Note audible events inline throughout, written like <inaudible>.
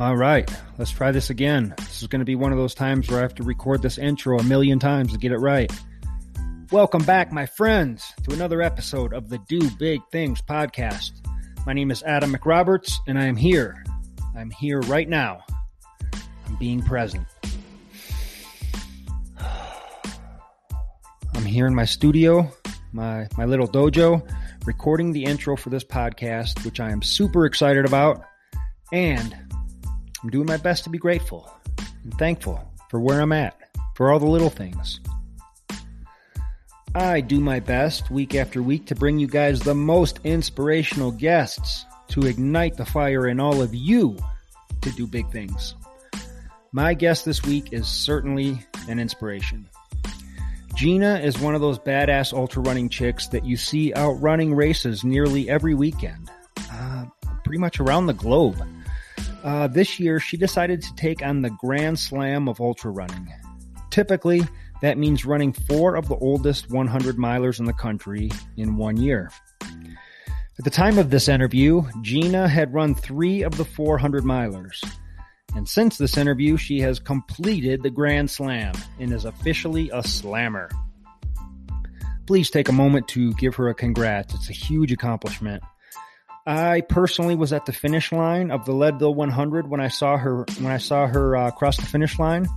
All right, let's try this again. This is going to be one of those times where I have to record this intro a million times to get it right. Welcome back, my friends, to another episode of the Do Big Things podcast. My name is Adam McRoberts, and I am here. I'm here right now. I'm being present. I'm here in my studio, my my little dojo, recording the intro for this podcast, which I am super excited about, and I'm doing my best to be grateful and thankful for where I'm at, for all the little things. I do my best week after week to bring you guys the most inspirational guests to ignite the fire in all of you to do big things. My guest this week is certainly an inspiration. Gina is one of those badass ultra running chicks that you see out running races nearly every weekend, uh, pretty much around the globe. Uh, this year, she decided to take on the Grand Slam of ultra running. Typically, that means running four of the oldest 100 milers in the country in one year. At the time of this interview, Gina had run three of the 400 milers. And since this interview, she has completed the Grand Slam and is officially a slammer. Please take a moment to give her a congrats. It's a huge accomplishment. I personally was at the finish line of the Leadville 100 when I saw her when I saw her uh, cross the finish line.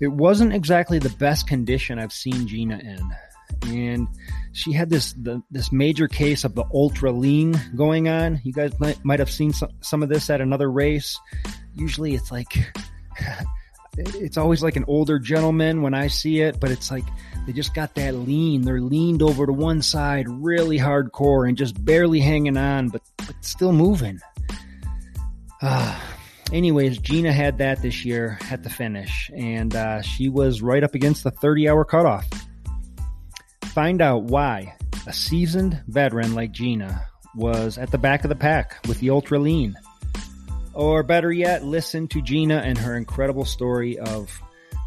It wasn't exactly the best condition I've seen Gina in, and she had this the, this major case of the ultra lean going on. You guys might, might have seen some, some of this at another race. Usually, it's like <laughs> it's always like an older gentleman when I see it, but it's like they just got that lean. They're leaned over to one side really hardcore and just barely hanging on, but, but still moving. Uh, anyways, Gina had that this year at the finish, and uh, she was right up against the 30 hour cutoff. Find out why a seasoned veteran like Gina was at the back of the pack with the ultra lean. Or better yet, listen to Gina and her incredible story of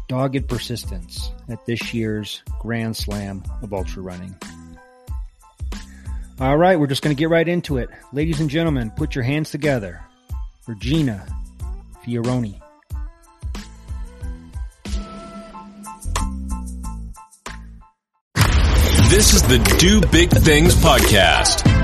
dogged persistence at this year's Grand Slam of Ultra Running. All right, we're just going to get right into it. Ladies and gentlemen, put your hands together for Gina Fioroni. This is the Do Big Things podcast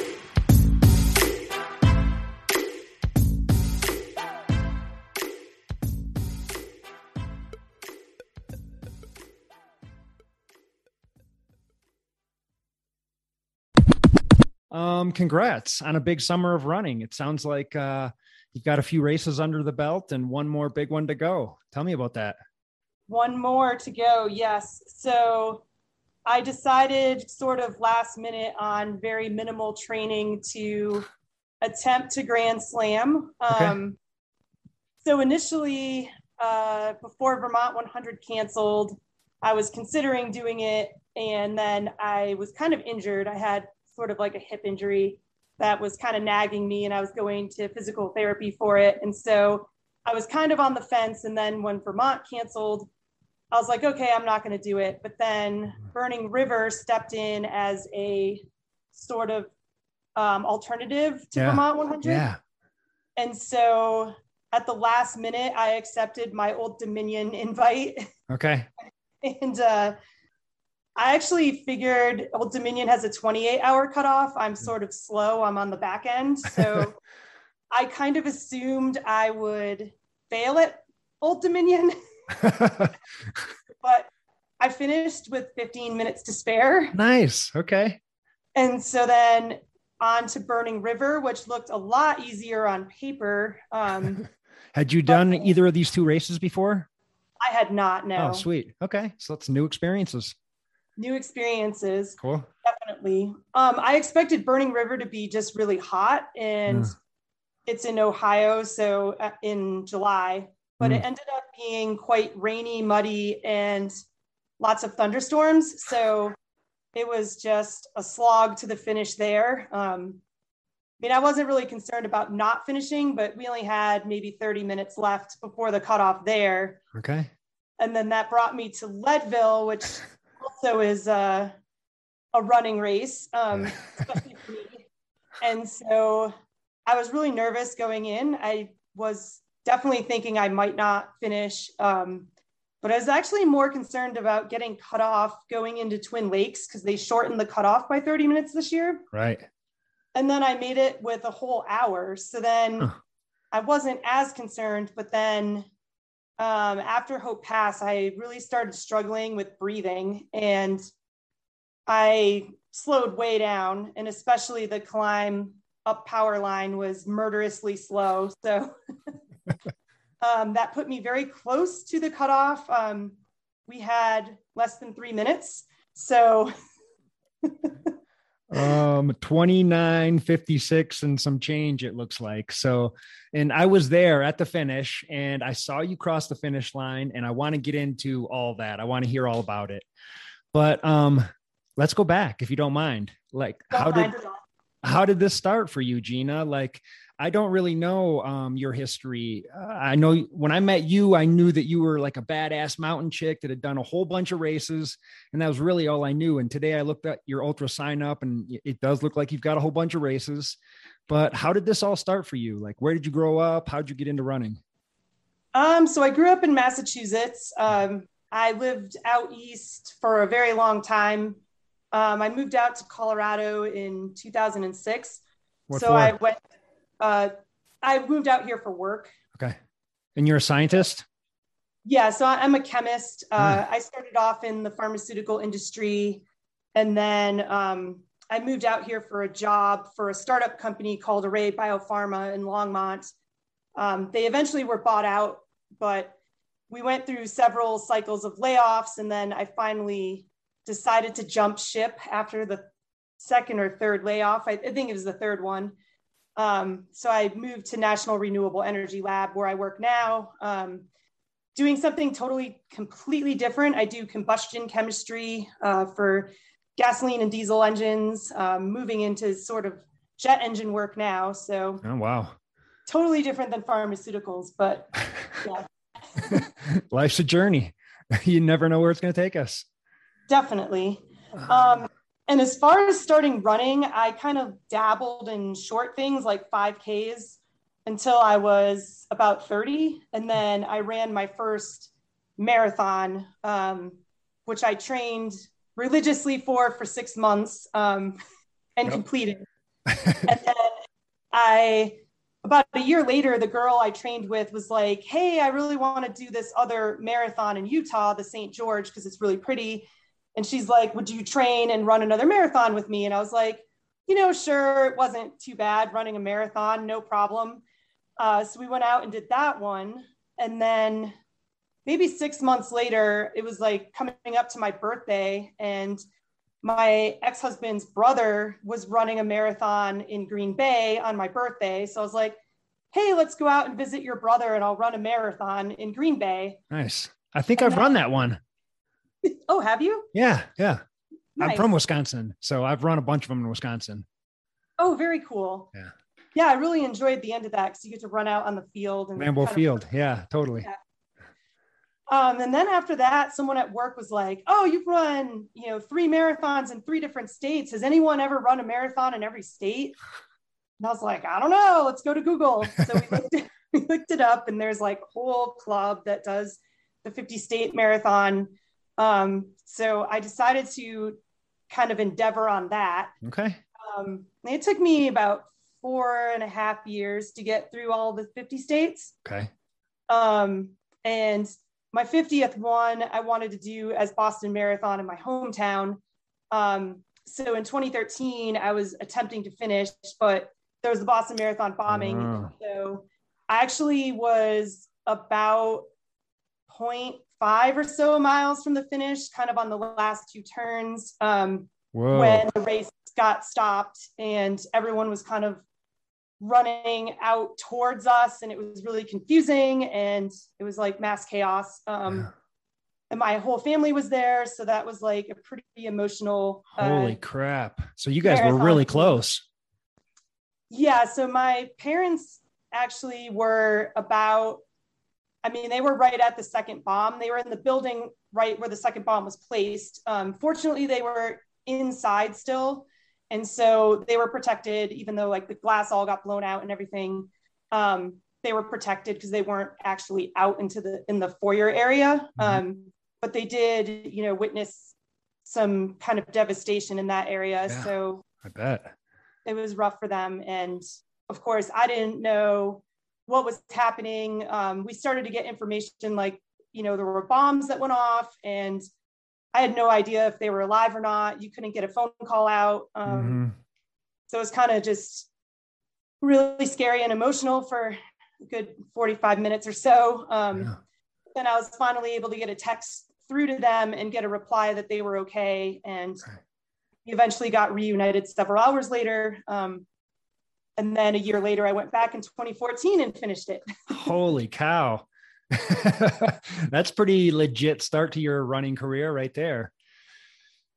Um, congrats on a big summer of running. It sounds like uh, you've got a few races under the belt and one more big one to go. Tell me about that. One more to go, yes. So I decided sort of last minute on very minimal training to attempt to Grand Slam. Okay. Um, so initially, uh, before Vermont 100 canceled, I was considering doing it. And then I was kind of injured. I had sort of like a hip injury that was kind of nagging me, and I was going to physical therapy for it. And so I was kind of on the fence. And then when Vermont canceled, I was like, okay, I'm not going to do it. But then Burning River stepped in as a sort of um, alternative to Yeah. Vermont 100. Yeah. And so at the last minute, I accepted my Old Dominion invite. Okay. <laughs> and uh, I actually figured Old Dominion has a 28 hour cutoff. I'm sort of slow, I'm on the back end. <laughs> So I kind of assumed I would fail at Old Dominion, <laughs> but I finished with 15 minutes to spare. nice. Okay. And so then on to Burning River, which looked a lot easier on paper. Um, <laughs> Had you done either of these two races before? I had not, no. Oh, sweet. Okay. So that's new experiences. New experiences, Cool. definitely. Um, I expected Burning River to be just really hot, and Mm. it's in Ohio, so uh, in July, but it Mm. ended up being quite rainy, muddy, and lots of thunderstorms. So it was just a slog to the finish there. Um, I mean, I wasn't really concerned about not finishing, but we only had maybe 30 minutes left before the cutoff there. Okay. And then that brought me to Leadville, which <laughs> also is a, a running race, um, <laughs> especially for me. And so I was really nervous going in. I was definitely thinking I might not finish. Um, but I was actually more concerned about getting cut off going into Twin Lakes because they shortened the cutoff by 30 minutes this year. Right. And then I made it with a whole hour. So then Huh. I wasn't as concerned. But then um, after Hope Pass, I really started struggling with breathing and I slowed way down. And especially the climb up power line was murderously slow. So <laughs> um, that put me very close to the cutoff. Um, we had less than three minutes. So <laughs> um 29 56 and some change it looks like. So and i was there at the finish and i saw you cross the finish line and i want to get into all that. I want to hear all about it. But um let's go back if you don't mind. Like how don't did mind at how did this start for you gina? Like i don't really know um, your history uh, i know when i met you i knew that you were like a badass mountain chick that had done a whole bunch of races and that was really all i knew and today i looked at your ultra sign up and it- does look like you've got a whole bunch of races but how did this all start for you like where did you grow up how did you get into running Um, so I grew up in Massachusetts. Um, I lived out east for a very long time. Um, I moved out to Colorado in 2006. What so for? I went, uh, I moved out here for work. okay and you're a scientist Yeah, so I'm a chemist. Uh, Ah. I started off in the pharmaceutical industry, and then um, I moved out here for a job for a startup company called Array Biopharma in Longmont. Um, they eventually were bought out, but we went through several cycles of layoffs, and then I finally decided to jump ship after the second or third layoff. I, I think it was the third one. Um, so I moved to National Renewable Energy Lab, where I work now. Um, doing something totally completely different. I do combustion chemistry uh, for gasoline and diesel engines, um, moving into sort of jet engine work now. So oh wow totally different than pharmaceuticals, but <laughs> yeah, life's a journey <laughs> you never know where it's going to take us definitely. Um, and as far as starting running, I kind of dabbled in short things like 5Ks until I was about 30. And then I ran my first marathon, um, which I trained religiously for for six months um, and Yep. completed. <laughs> and then I, about a year later, the girl I trained with was like, Hey, I really want to do this other marathon in Utah, the St. George, because it's really pretty. And she's like, Would you train and run another marathon with me? And I was like, You know, sure, it wasn't too bad running a marathon, no problem. Uh, so we went out and did that one. And then maybe six months later, it was like coming up to my birthday, and my ex husband's brother was running a marathon in Green Bay on my birthday. So I was like, Hey, let's go out and visit your brother, and I'll run a marathon in Green Bay. nice i think i've run that one Oh, have you? yeah yeah i'm from wisconsin so i've run a bunch of them in wisconsin Oh, very cool. Yeah. Yeah, I really enjoyed the end of that because you get to run out on the field and Lambeau kind of- Field. Yeah, totally. Yeah. Um, and then after that, someone at work was like, "Oh, you've run, you know, three marathons in three different states. Has anyone ever run a marathon in every state?" And I was like, "I don't know. Let's go to Google." So we looked, it, <laughs> we looked it up, and there's like a whole club that does the 50 state marathon. Um, so I decided to kind of endeavor on that. Okay. Um, it took me about four and a half years to get through all the 50 states. Okay. Um, and my 50th one, I wanted to do as Boston Marathon in my hometown. Um, so in 2013, I was attempting to finish, but there was the Boston Marathon bombing. Oh. So I actually was about 0.5 or so miles from the finish, kind of on the last two turns um, when the race got stopped and everyone was kind of running out towards us and it was really confusing and it was like mass chaos. Um, Yeah. And my whole family was there. So that was like a pretty emotional. uh, Holy crap. So you guys were really close. Yeah. So my parents actually were about, I mean, they were right at the second bomb. They were in the building right where the second bomb was placed. Um, fortunately, they were inside still. And so they were protected, even though like the glass all got blown out and everything. Um, they were protected because they weren't actually out into the in the foyer area. Mhm. Um, but they did, you know, witness some kind of devastation in that area. Yeah. So I bet. it was rough for them. And of course, I didn't know what was happening. Um, we started to get information like, you know, there were bombs that went off, and I had no idea if they were alive or not. You couldn't get a phone call out. Um, Mhm. So it was kind of just really scary and emotional for a good 45 minutes or so. Um, Yeah. Then I was finally able to get a text through to them and get a reply that they were okay. And Right. we eventually got reunited several hours later. Um, and then a year later, I went back in 2014 and finished it. <laughs> Holy cow. <laughs> That's pretty legit start to your running career right there.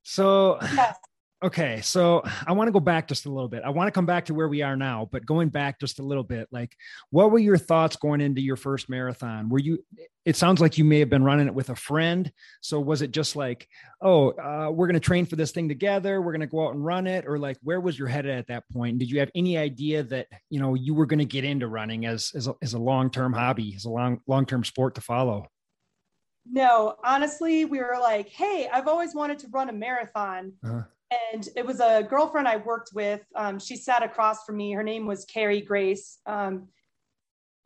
So, Yes. Okay, so I want to go back just a little bit. I want to come back to where we are now, but going back just a little bit, like what were your thoughts going into your first marathon? Were you it sounds like you may have been running it with a friend. So was it just like, oh, uh, we're going to train for this thing together, we're going to go out and run it or like where was your head at that point? Did you have any idea that, you know, you were going to get into running as as a, as a long-term hobby, as a long long-term sport to follow? No, honestly, we were like, hey, I've always wanted to run a marathon. Uh-huh. And it was a girlfriend I worked with. Um, she sat across from me. Her name was Carrie Grace. Um,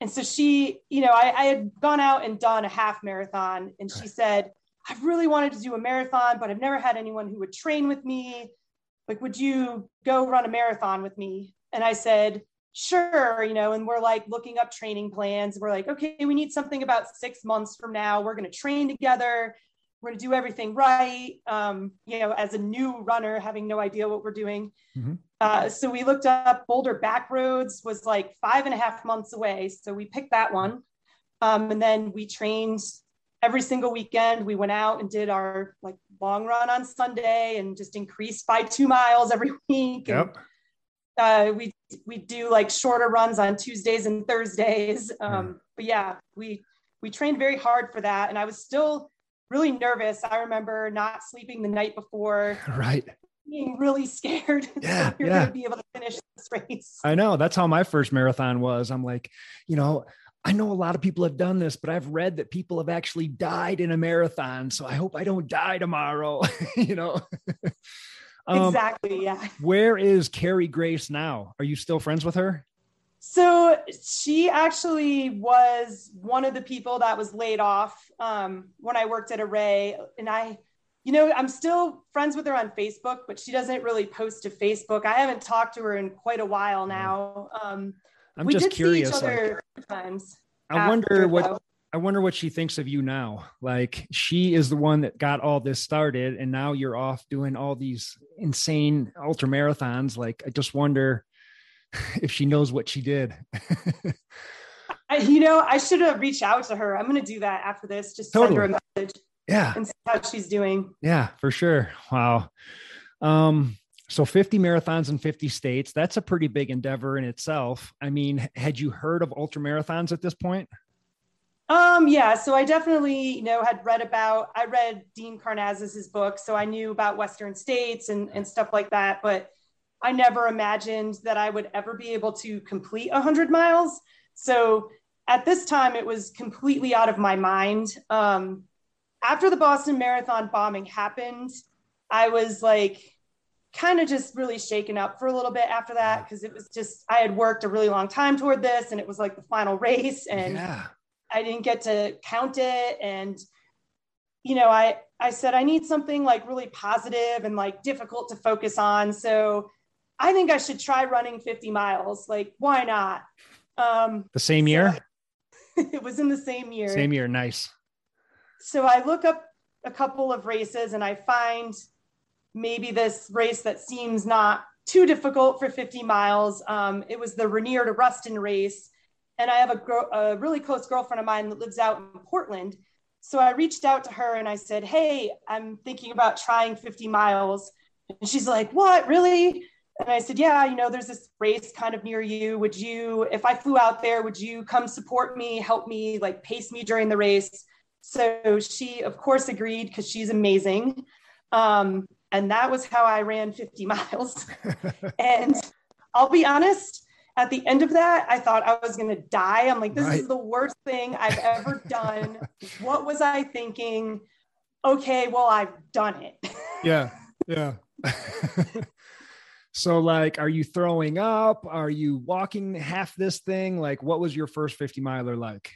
and so she, you know, I, I had gone out and done a half marathon. And she said, I've really wanted to do a marathon, but I've never had anyone who would train with me. Like, would you go run a marathon with me? And I said, sure, you know, and we're like looking up training plans. We're like, okay, we need something about six months from now. We're going to train together. We're going to do everything right. Um, you know, as a new runner, having no idea what we're doing. Mhm. Uh, so we looked up Boulder Backroads was like five and a half months away. So we picked that one. Um, and then we trained every single weekend. We went out and did our like long run on Sunday and just increased by two miles every <laughs> week. And, Yep. uh, we we do like shorter runs on Tuesdays and Thursdays. Um, Hmm. But yeah, we we trained very hard for that, and I was still really nervous. I remember not sleeping the night before, <laughs> Right. being really scared <laughs> Yeah, were yeah. going to be able to finish this race. I know that's how my first marathon was. I'm like, you know, I know a lot of people have done this, but I've read that people have actually died in a marathon. So I hope I don't die tomorrow, <laughs> you know? Um, exactly. Yeah. Where is Carrie Grace now? Are you still friends with her? So she actually was one of the people that was laid off um, when I worked at Array, and I, you know, I'm still friends with her on Facebook, but she doesn't really post to Facebook. I haven't talked to her in quite a while now. Um, I'm we just did curious. see each like. I wonder after, what though. I wonder what she thinks of you now. Like she is the one that got all this started, and now you're off doing all these insane ultra marathons. Like I just wonder <laughs> if she knows what she did. I, you know, I should have reached out to her. I'm going to do that after this. Just send her a message yeah, and see how she's doing. yeah, for sure. Wow. Um, so 50 marathons in 50 states. That's a pretty big endeavor in itself. I mean, had you heard of ultra marathons at this point? Um, yeah, so I definitely, you know, had read about, I read Dean Karnazes's book, so I knew about Western states and, and stuff like that, but I never imagined that I would ever be able to complete 100 miles. So at this time, it was completely out of my mind. Um, after the Boston Marathon bombing happened, I was like kind of just really shaken up for a little bit after that because it was just I had worked a really long time toward this and it was like the final race and yeah. I didn't get to count it and you know I I said I need something like really positive and like difficult to focus on so I think I should try running 50 miles like why not um the same so year <laughs> it was in the same year same year nice so I look up a couple of races and I find maybe this race that seems not too difficult for 50 miles. Um, it was the Rainier to Ruston race. And I have a, a really close girlfriend of mine that lives out in Portland. So I reached out to her and I said, Hey, I'm thinking about trying 50 miles. And she's like, What, really? And I said, Yeah, you know, there's this race kind of near you. Would you, if I flew out there, would you come support me, help me, like pace me during the race? So she, of course, agreed because she's amazing. Um, and that was how I ran 50 <laughs> miles. and I'll be honest, at the end of that, I thought I was going to die. I'm like, this right. is the worst thing I've ever done. what was I thinking? Okay, well, I've done it. yeah. <laughs> Yeah. <laughs> so, like, are you throwing up? Are you walking half this thing? Like, what was your first 50 miler like?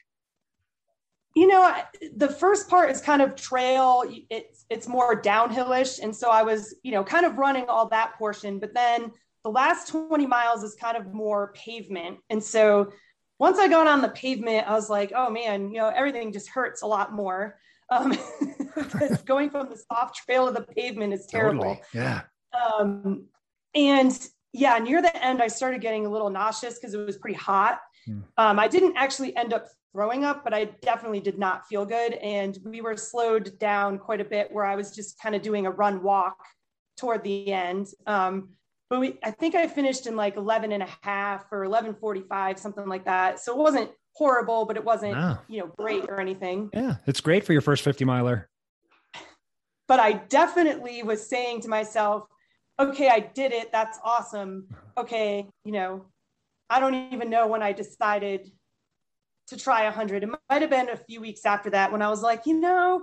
you know the first part is kind of trail it's it's more downhillish and so i was you know kind of running all that portion but then the last 20 miles is kind of more pavement and so once i got on the pavement i was like oh man you know everything just hurts a lot more um, <laughs> <laughs> going from the soft trail to the pavement is terrible totally. yeah um, and yeah near the end i started getting a little nauseous because it was pretty hot hmm. um, i didn't actually end up throwing up, but I definitely did not feel good. And we were slowed down quite a bit where I was just kind of doing a run walk toward the end. Um, but we, I think I finished in like 11 and a half or 1145, something like that. So it wasn't horrible, but it wasn't, no. you know, great or anything. Yeah. It's great for your first 50 miler. But I definitely was saying to myself, okay, I did it. That's awesome. Okay. You know, I don't even know when I decided to try 100. It might have been a few weeks after that when I was like, you know,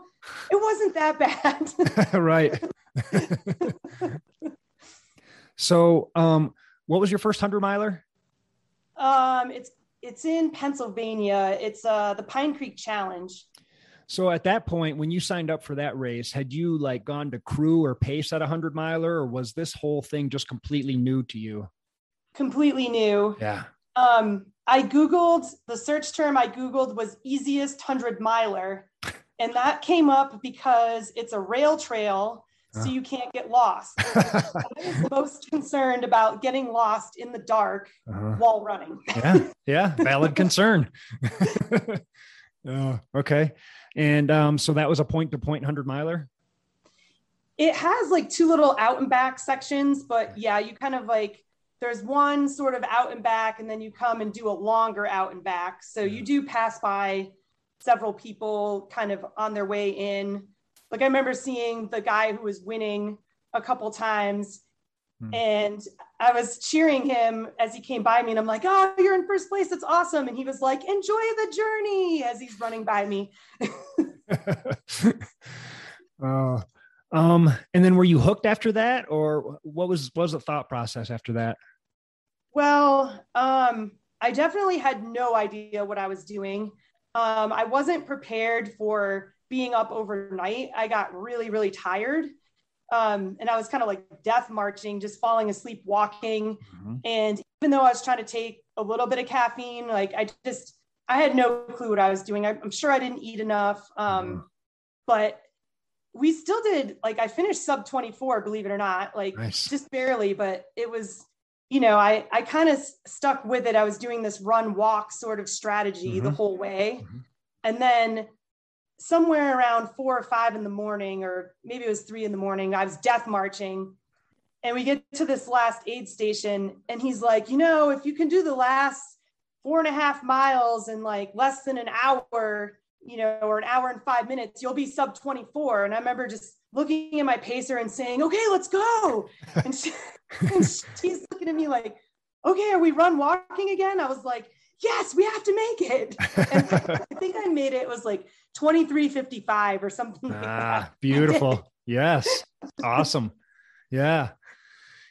it wasn't that bad. <laughs> right. <laughs> so, um, what was your first 100 miler? Um, it's it's in Pennsylvania. It's uh, the Pine Creek Challenge. So at that point, when you signed up for that race, had you like gone to crew or pace at a hundred miler, or was this whole thing just completely new to you? Completely new. Yeah. Um, I Googled the search term I Googled was easiest 100 miler. And that came up because it's a rail trail, so you can't get lost. <laughs> I was most concerned about getting lost in the dark uh-huh. while running. yeah, yeah, <laughs> valid concern. <laughs> oh, okay. And um, so that was a point to point 100 miler? It has like two little out and back sections, but yeah, you kind of like there's one sort of out and back, and then you come and do a longer out and back. So you do pass by several people kind of on their way in. Like I remember seeing the guy who was winning a couple times. Hmm. And I was cheering him as he came by me, and I'm like, "Oh, you're in first place! That's awesome!" And he was like, "Enjoy the journey!" as he's running by me. uh, <laughs> um, and then were you hooked after that, or what was what was the thought process after that? Well, um, I definitely had no idea what I was doing. Um, I wasn't prepared for being up overnight. I got really, really tired. Um, and I was kind of like death marching, just falling asleep walking. Mm-hmm. And even though I was trying to take a little bit of caffeine, like I just, I had no clue what I was doing. I, am sure I didn't eat enough. Um, mm-hmm. But we still did, like, I finished sub 24, believe it or not, like nice. just barely, but it was you know, I, I kind of stuck with it. I was doing this run walk sort of strategy mm-hmm. the whole way. Mm-hmm. And then somewhere around four or five in the morning, or maybe it was three in the morning, I was death marching. And we get to this last aid station, and he's like, you know, if you can do the last four and a half miles in like less than an hour, you know, or an hour and five minutes, you'll be sub 24. And I remember just looking at my pacer and saying, okay, let's go. <laughs> And, she, and she's looking at me like, okay, are we run walking again? I was like, yes, we have to make it. And I think I made it, it was like 2355 or something like ah, <laughs> Beautiful. yes. Awesome. Yeah.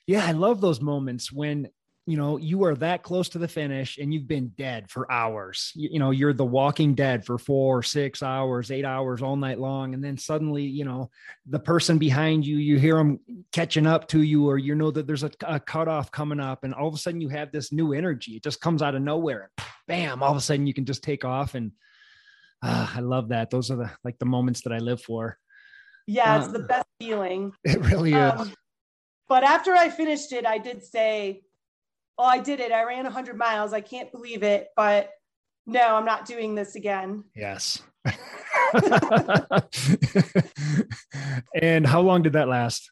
Yeah, I love those moments when you know you are that close to the finish and you've been dead for hours you, you, know you're the walking dead for four six hours eight hours all night long and then suddenly you know the person behind you you hear them catching up to you or you know that there's a, a cutoff coming up and all of a sudden you have this new energy it just comes out of nowhere bam all of a sudden you can just take off and uh, i love that those are the like the moments that i live for yeah it's uh, the best feeling <laughs> it really is um, but after i finished it i did say oh, I did it. I ran 100 miles. I can't believe it. But no, I'm not doing this again. Yes. <laughs> <laughs> and how long did that last?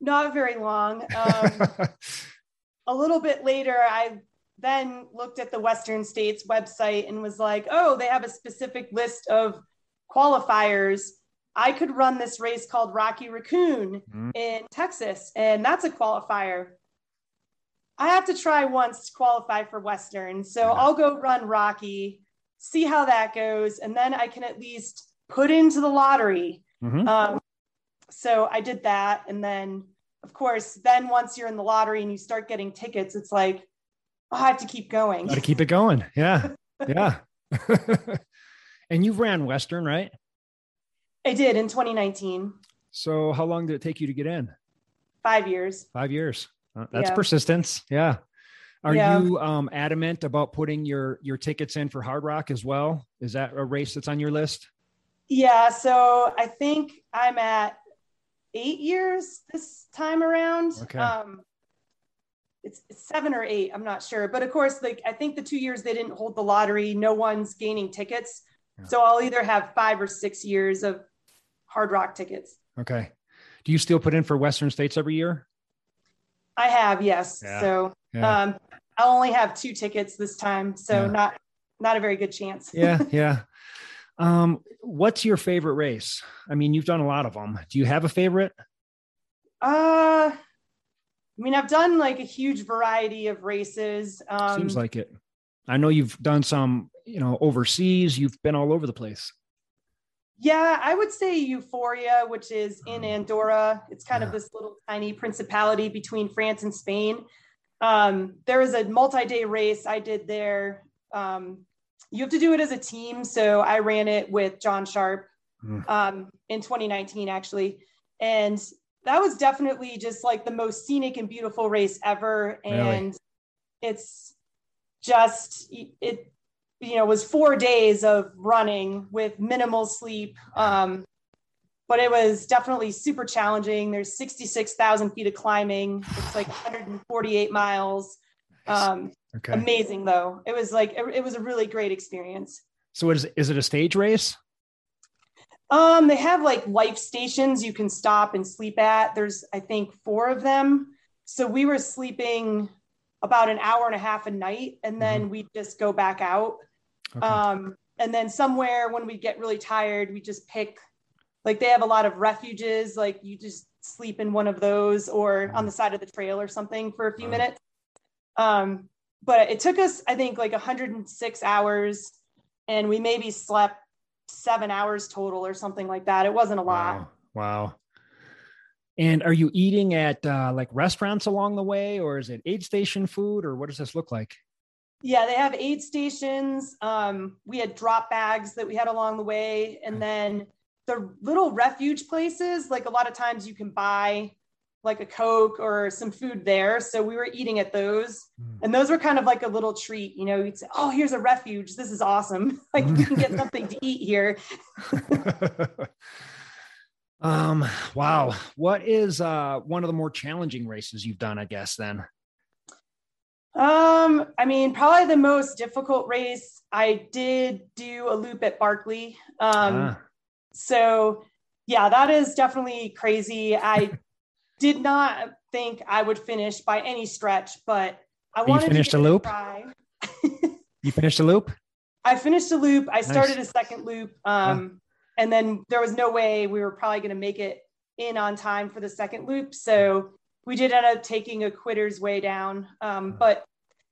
Not very long. Um, a little bit later, I then looked at the Western States website and was like, oh, they have a specific list of qualifiers. I could run this race called Rocky Raccoon mm-hmm. in Texas, and that's a qualifier. I have to try once to qualify for Western. So yeah. I'll go run Rocky, see how that goes, and then I can at least put into the lottery. Mm-hmm. Um, so I did that. And then, of course, then once you're in the lottery and you start getting tickets, it's like, I have to keep going. Got to keep it going. Yeah. Yeah. <laughs> <laughs> and you've ran Western, right? I did in 2019. So how long did it take you to get in? Five years. Five years. Uh, that's yeah. persistence. Yeah. Are yeah. you um, adamant about putting your your tickets in for Hardrock as well? Is that a race that's on your list? Yeah. So I think I'm at eight years this time around. Okay. Um, it's, seven or eight. I'm not sure, but of course, like I think the two years they didn't hold the lottery, no one's gaining tickets. Yeah. So I'll either have five or six years of Hardrock tickets. Okay. Do you still put in for Western States every year? I have, yes. Yeah. So yeah. um, I only have two tickets this time, so not not a very good chance. yeah, <laughs> yeah. Um, what's your favorite race? I mean, you've done a lot of them. Do you have a favorite? Uh, I mean, I've done like a huge variety of races. Um, Seems like it. I know you've done some, you know, overseas. You've been all over the place. Yeah, I would say Euphoria, which is in oh. Andorra. It's kind yeah. of this little tiny principality between France and Spain. Um, there was a multi-day race I did there. Um, you have to do it as a team, so I ran it with John Sharp mm. um, in 2019, actually, and that was definitely just like the most scenic and beautiful race ever. And really? it's just it you know was four days of running with minimal sleep um, but it was definitely super challenging. There's 66000 feet of climbing. It's like 148 miles. Um, okay. amazing though. It was like it, it, was a really great experience. So is, is it a stage race um they have like life stations you can stop and sleep at there's i think four of them so we were sleeping about an hour and a half a night and then mm-hmm. we just go back out Okay. Um, and then somewhere when we get really tired, we just pick, like they have a lot of refuges, like you just sleep in one of those or on the side of the trail or something for a few minutes. Um, but it took us, I think, like 106 hours, and we maybe slept seven hours total or something like that. It wasn't a lot. Wow. wow. And are you eating at uh, like restaurants along the way, or is it aid station food, or what does this look like? Yeah, they have aid stations. Um, we had drop bags that we had along the way. And then the little refuge places, like a lot of times you can buy like a Coke or some food there. So we were eating at those. Mm. And those were kind of like a little treat. You know, you'd say, oh, here's a refuge. This is awesome. <laughs> like you can get something to eat here. <laughs> um, wow. What is uh, one of the more challenging races you've done, I guess, then? Um, I mean, probably the most difficult race I did do a loop at Barkley. Um, ah. so yeah, that is definitely crazy. I did not think I would finish by any stretch, but I wanted <laughs> you finished to a loop. you finished a loop. I finished a loop. I started nice. a second loop. Um, ah. and then there was no way we were probably going to make it in on time for the second loop. So we did end up taking a quitter's way down. Um, but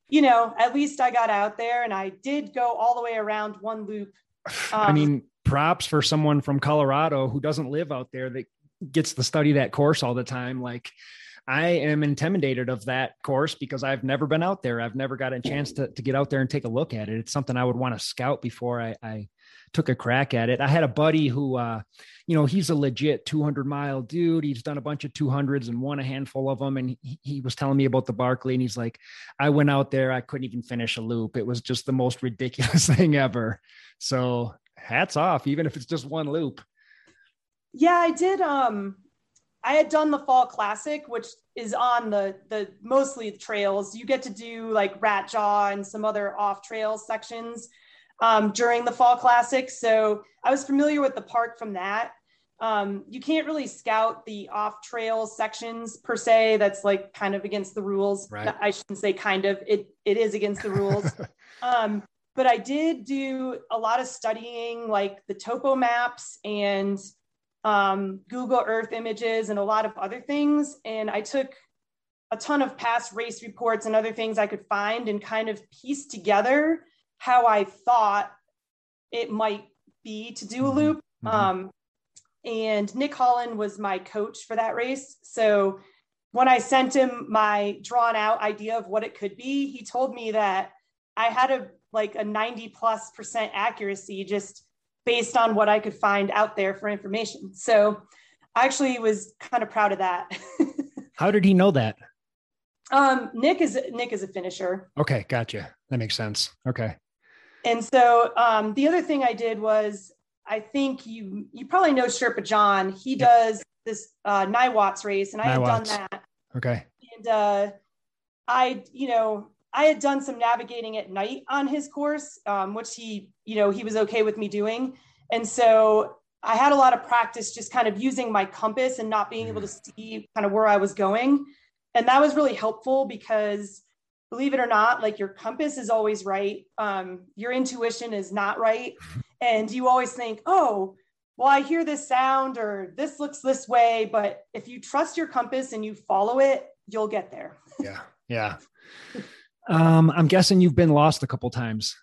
you know, at least I got out there and I did go all the way around one loop. <sighs> Um, I mean, props for someone from Colorado who doesn't live out there that gets to study that course all the time. Like, I am intimidated of that course because I've never been out there. I've never got a chance to, to get out there and take a look at it. It's something I would want to scout before I, I took a crack at it. I had a buddy who, uh, you know, he's a legit 200 mile dude. He's done a bunch of 200s and won a handful of them. And he, he was telling me about the Barkley, and he's like, I went out there, I couldn't even finish a loop. It was just the most ridiculous <laughs> thing ever. So hats off, even if it's just one loop. Yeah, I did. Um, I had done the fall classic, which is on the the mostly the trails. You get to do like Rat Jaw and some other off trail sections um, during the fall classic. So I was familiar with the park from that. Um, you can't really scout the off trail sections per se. That's like kind of against the rules. Right. I shouldn't say kind of. It it is against the rules. <laughs> um, but I did do a lot of studying, like the topo maps and um, Google Earth images and a lot of other things. And I took a ton of past race reports and other things I could find and kind of pieced together how I thought it might be to do a mm-hmm. loop. Mm-hmm. Um, and Nick Holland was my coach for that race. So when I sent him my drawn out idea of what it could be, he told me that I had a like a 90 plus percent accuracy just based on what I could find out there for information. So I actually was kind of proud of that. <laughs> How did he know that? Um, Nick is Nick is a finisher. Okay, gotcha. That makes sense. Okay. And so um, the other thing I did was I think you you probably know Sherpa John. He yep. does this uh, Niwats race, and I had done that. Okay. And uh, I, you know, I had done some navigating at night on his course, um, which he, you know, he was okay with me doing. And so I had a lot of practice just kind of using my compass and not being able to mm. see kind of where I was going. And that was really helpful because believe it or not, like your compass is always right. Um, your intuition is not right. And you always think, oh, well, I hear this sound or this looks this way. But if you trust your compass and you follow it, you'll get there. Yeah. Yeah. <laughs> Um, I'm guessing you've been lost a couple times.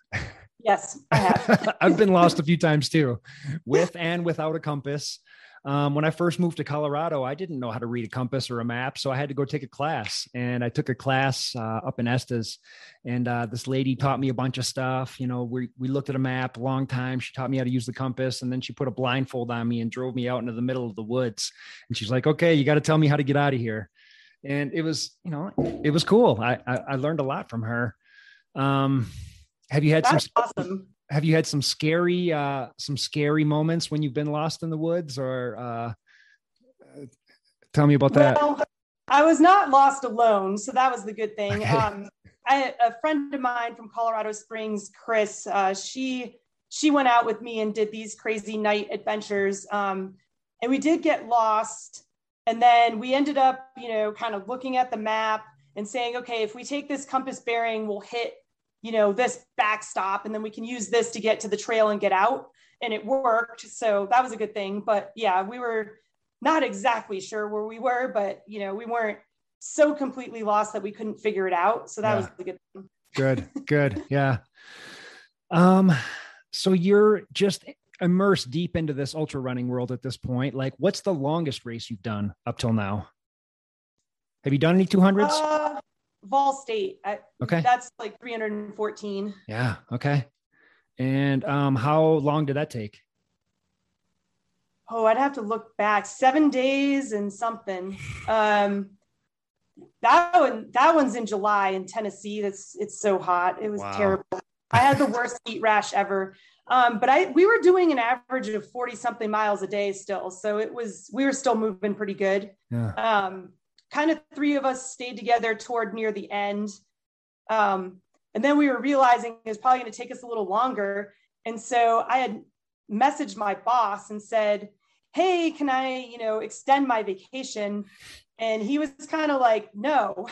Yes, I have. <laughs> I've been lost a few times too, with and without a compass. Um, when I first moved to Colorado, I didn't know how to read a compass or a map, so I had to go take a class. And I took a class uh, up in Estes, and uh, this lady taught me a bunch of stuff. You know, we we looked at a map a long time. She taught me how to use the compass, and then she put a blindfold on me and drove me out into the middle of the woods. And she's like, "Okay, you got to tell me how to get out of here." And it was, you know, it was cool. I I, I learned a lot from her. Um, have you had That's some awesome have you had some scary uh some scary moments when you've been lost in the woods or uh tell me about that well, i was not lost alone so that was the good thing okay. um I, a friend of mine from colorado springs chris uh she she went out with me and did these crazy night adventures um and we did get lost and then we ended up you know kind of looking at the map and saying okay if we take this compass bearing we'll hit you know, this backstop, and then we can use this to get to the trail and get out. And it worked. So that was a good thing. But yeah, we were not exactly sure where we were, but you know, we weren't so completely lost that we couldn't figure it out. So that yeah. was a good thing. Good, good. Yeah. Um, so you're just immersed deep into this ultra running world at this point. Like, what's the longest race you've done up till now? Have you done any 200s? Uh, Vol State. I, okay. That's like 314. Yeah. Okay. And um, how long did that take? Oh, I'd have to look back. Seven days and something. Um, that one, that one's in July in Tennessee. That's it's so hot. It was wow. terrible. I had the worst heat rash ever. Um, but I we were doing an average of 40 something miles a day still. So it was we were still moving pretty good. Yeah. Um, kind of three of us stayed together toward near the end. Um, and then we were realizing it was probably going to take us a little longer. And so I had messaged my boss and said, Hey, can I, you know, extend my vacation? And he was kind of like, No.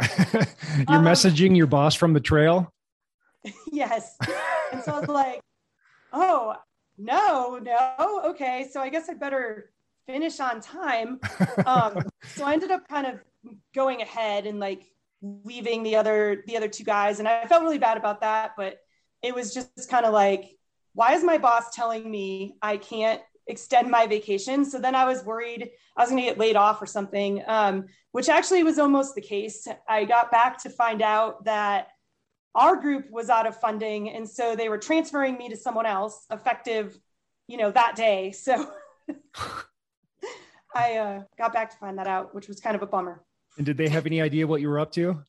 <laughs> You're um, messaging your boss from the trail? <laughs> yes. And so I was like, Oh, no, no. Okay. So I guess I better finish on time. <laughs> Um, so I ended up kind of going ahead and like leaving the other the other two guys, and I felt really bad about that. But it was just kind of like, why is my boss telling me I can't extend my vacation. So then I was worried I was going to get laid off or something, um, which actually was almost the case. I got back to find out that our group was out of funding. And so they were transferring me to someone else effective, you know, that day. So <laughs> I uh, got back to find that out, which was kind of a bummer. And did they have any idea what you were up to?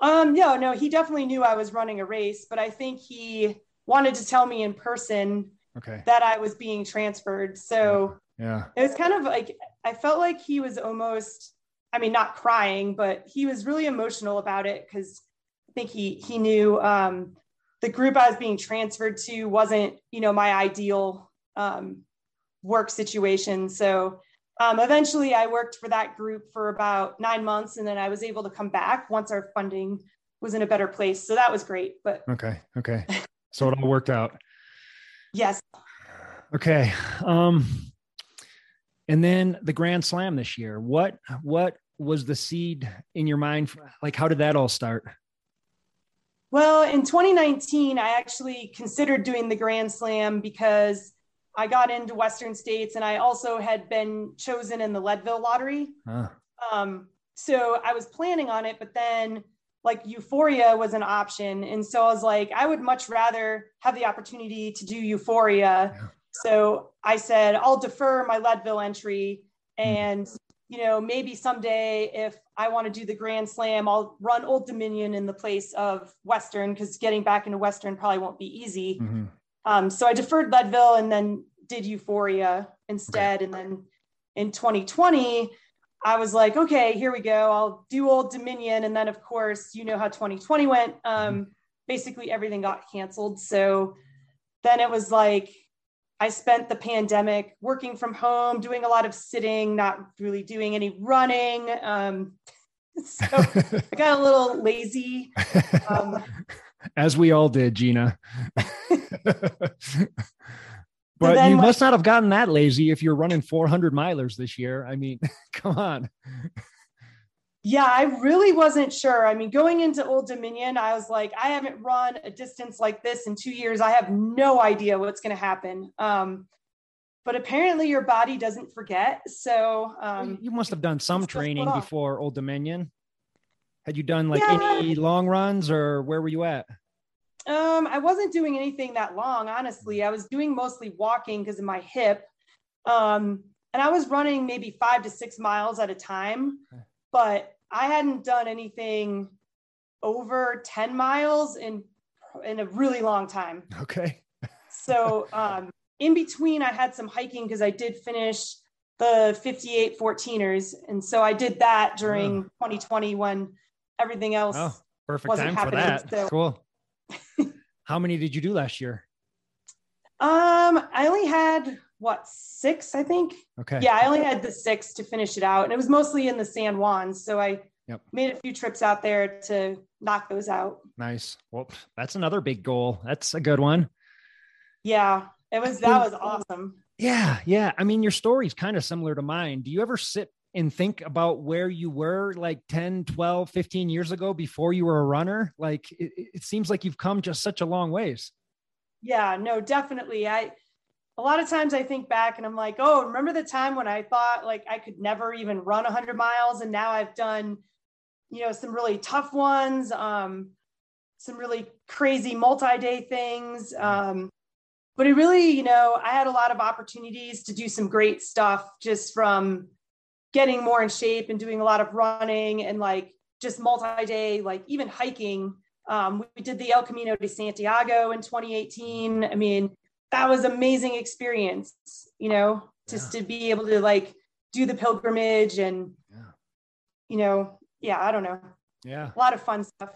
Um, no, no, he definitely knew I was running a race, but I think he wanted to tell me in person okay. that I was being transferred. So yeah, it was kind of like I felt like he was almost, I mean, not crying, but he was really emotional about it because think he he knew um, the group I was being transferred to wasn't, you know, my ideal um, work situation. So um, eventually, I worked for that group for about nine months, and then I was able to come back once our funding was in a better place. So that was great. But okay, okay, so it all worked out. Yes. Okay. Um, and then the Grand Slam this year. What what was the seed in your mind? Like, how did that all start? Well, in 2019, I actually considered doing the Grand Slam because I got into Western States and I also had been chosen in the Leadville lottery. Huh. Um, so I was planning on it, but then like Euphoria was an option. And so I was like, I would much rather have the opportunity to do Euphoria. Yeah. So I said, I'll defer my Leadville entry. Hmm. And, you know, maybe someday if I want to do the Grand Slam, I'll run Old Dominion in the place of Western because getting back into Western probably won't be easy. Mm-hmm. Um, so I deferred Leadville and then did Euphoria instead. Okay. And then in 2020, I was like, okay, here we go. I'll do Old Dominion. And then, of course, you know how 2020 went. Um, mm-hmm. basically, everything got canceled. So then it was like, I spent the pandemic working from home, doing a lot of sitting, not really doing any running. Um, <laughs> so I got a little lazy. Um, <laughs> as we all did, Gina. <laughs> but you must not have gotten that lazy if you're running 400 milers this year. I mean, come on. Yeah, I really wasn't sure. I mean, going into Old Dominion, I was like, I haven't run a distance like this in two years. I have no idea what's going to happen. Um, but apparently, your body doesn't forget. So um, you must have done some training before Old Dominion. Had you done like yeah. any long runs or where were you at? Um, I wasn't doing anything that long, honestly. I was doing mostly walking because of my hip. Um, and I was running maybe five to six miles at a time, but I hadn't done anything over 10 miles in in a really long time. Okay. <laughs> so um, in between, I had some hiking because I did finish the 58 14ers. And so I did that during oh. 2020 when everything else oh, perfect wasn't time happening. for that. So, cool. <laughs> How many did you do last year? Um, I only had what six, I think. Okay. Yeah, I only had the six to finish it out, and it was mostly in the San Juans. So I yep. made a few trips out there to knock those out. Nice. Well, that's another big goal. That's a good one. Yeah, it was. That was awesome. Yeah, yeah. I mean, your story's kind of similar to mine. Do you ever sit and think about where you were like 10 12 15 years ago before you were a runner like it, it, seems like you've come just such a long ways yeah no definitely i a lot of times i think back and i'm like oh remember the time when i thought like i could never even run 100 miles and now i've done you know some really tough ones um some really crazy multi-day things um but it really you know i had a lot of opportunities to do some great stuff just from getting more in shape and doing a lot of running and like just multi-day, like even hiking. Um, we did the El Camino de Santiago in 2018. I mean, that was amazing experience, you know, just yeah. to be able to like do the pilgrimage and, yeah. you know, yeah, I don't know. Yeah. A lot of fun stuff.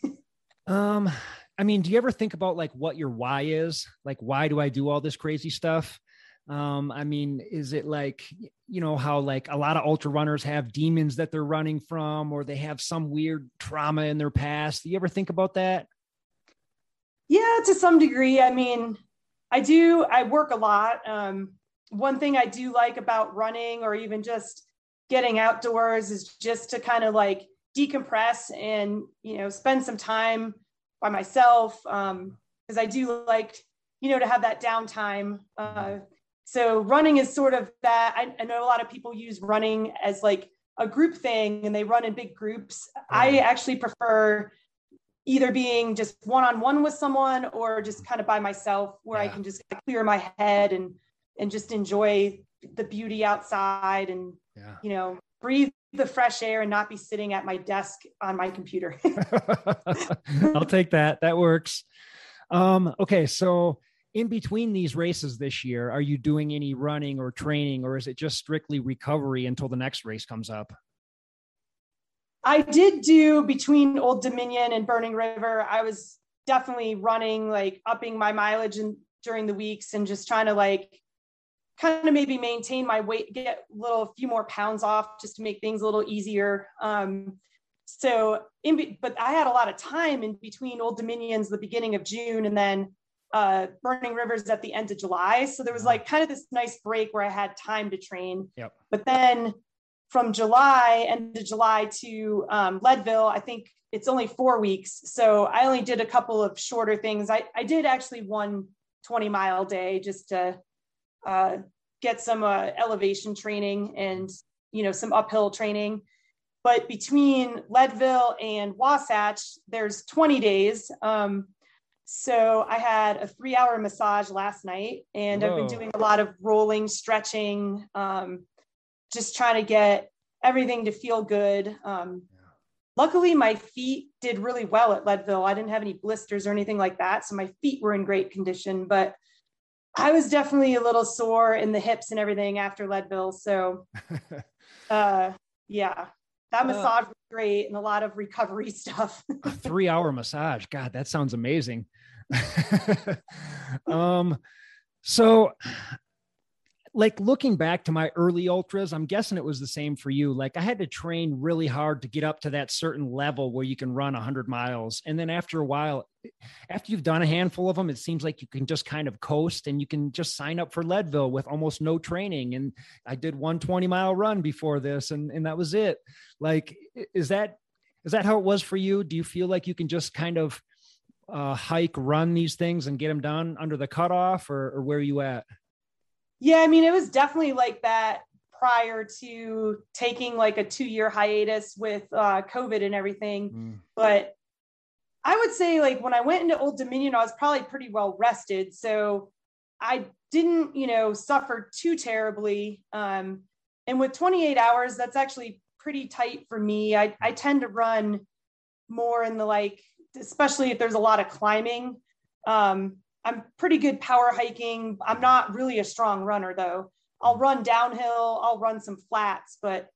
<laughs> um, I mean, do you ever think about like what your why is? Like, why do I do all this crazy stuff? Um, I mean, is it like, you know, how like a lot of ultra runners have demons that they're running from, or they have some weird trauma in their past? Do you ever think about that? Yeah, to some degree. I mean, I do, I work a lot. Um, one thing I do like about running or even just getting outdoors is just to kind of like decompress and, you know, spend some time by myself. Um, because I do like, you know, to have that downtime. Uh, so running is sort of that. I, I, know a lot of people use running as like a group thing and they run in big groups. I actually prefer either being just one on one with someone or just kind of by myself where yeah. I can just clear my head and and just enjoy the beauty outside and yeah. you know breathe the fresh air and not be sitting at my desk on my computer. <laughs> I'll take that. That works. Um, okay, so in between these races this year, are you doing any running or training, or is it just strictly recovery until the next race comes up? I did do between Old Dominion and Burning River. I was definitely running, like upping my mileage and during the weeks and just trying to like kind of maybe maintain my weight, get a little few more pounds off just to make things a little easier. Um, so in, but I had a lot of time in between Old Dominions, the beginning of June, and then uh, Burning Rivers at the end of July. So there was like kind of this nice break where I had time to train. Yep. But then from July, end of July to um, Leadville, I think it's only four weeks. So I only did a couple of shorter things. I, I did actually one 20 mile day just to uh, get some uh, elevation training and you know some uphill training. But between Leadville and Wasatch, there's 20 days. Um, so I had a three hour massage last night, and Whoa. I've been doing a lot of rolling, stretching, um, just trying to get everything to feel good. Um, luckily, my feet did really well at Leadville. I didn't have any blisters or anything like that. So my feet were in great condition, but I was definitely a little sore in the hips and everything after Leadville. So, <laughs> uh, yeah, that uh, massage was great and a lot of recovery <laughs> stuff. a three hour massage. God, that sounds amazing. <laughs> um, so like looking back to my early ultras, I'm guessing it was the same for you. Like I had to train really hard to get up to that certain level where you can run 100 miles. And then after a while, after you've done a handful of them, it seems like you can just kind of coast and you can just sign up for Leadville with almost no training. And I did one 20 mile run before this, and, and that was it. Like, is that is that how it was for you? Do you feel like you can just kind of uh, hike, run these things and get them done under the cutoff, or, or where are you at? Yeah, I mean, it was definitely like that prior to taking like a two year hiatus with uh, COVID and everything. Mm. But I would say, like, when I went into Old Dominion, I was probably pretty well rested. So I didn't, you know, suffer too terribly. Um, and with 28 hours, that's actually pretty tight for me. I, I tend to run more in the like, especially if there's a lot of climbing. Um, I'm pretty good power hiking. I'm not really a strong runner though. I'll run downhill, I'll run some flats, but